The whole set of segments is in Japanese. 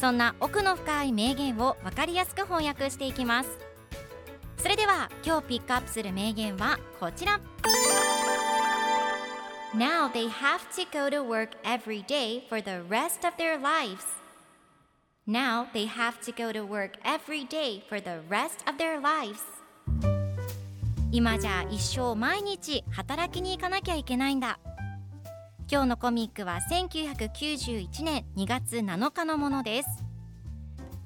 そんな奥の深い名言を分かりやすく翻訳していきますそれでは今日ピックアップする名言はこちら Now they have to go to work every day for the rest of their lives Now they have to go to work every day for the rest of their lives 今じゃ一生毎日働きに行かなきゃいけないんだ今日のコミックは1991年2月7日のものです。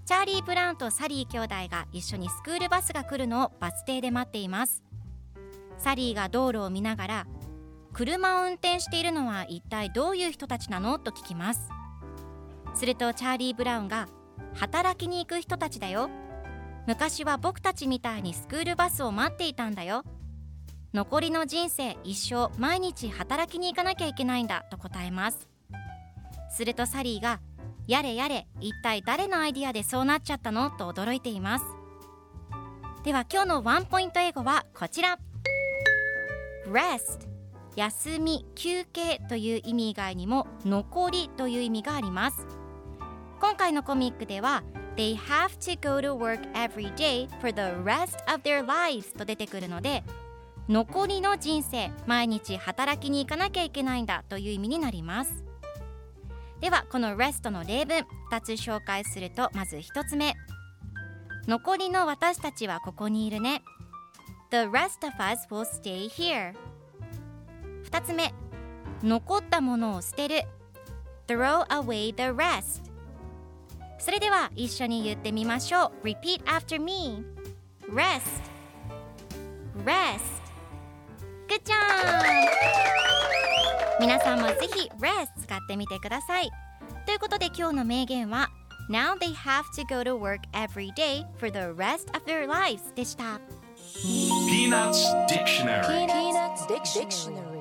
チャーリー・ブラウンとサリー兄弟が一緒にスクールバスが来るのをバス停で待っています。サリーが道路を見ながら車を運転しているのは一体どういう人たちなのと聞きます。するとチャーリー・ブラウンが働きに行く人たちだよ。昔は僕たちみたいにスクールバスを待っていたんだよ。残りの人生一生毎日働きに行かなきゃいけないんだと答えます。するとサリーがやれやれ一体誰のアイディアでそうなっちゃったの？と驚いています。では今日のワンポイント英語はこちら。Rest 休み休憩という意味以外にも残りという意味があります。今回のコミックでは They have to go to work every day for the rest of their lives と出てくるので残りの人生毎日働きに行かなきゃいけないんだという意味になります。ではこの rest の例文2つ紹介するとまず1つ目。残りの私たちはここにいるね。The rest of us will stay here. 2つ目。残ったものを捨てる。Throw away the rest. それでは一緒に言ってみましょう。Repeat after me. Rest. Rest. Good job! 皆さんもぜひ Rest 使ってみてくださいということで今日の名言は Now they have to go to work every day for the rest of their lives でした Peanuts Dictionary Peanuts Dictionary.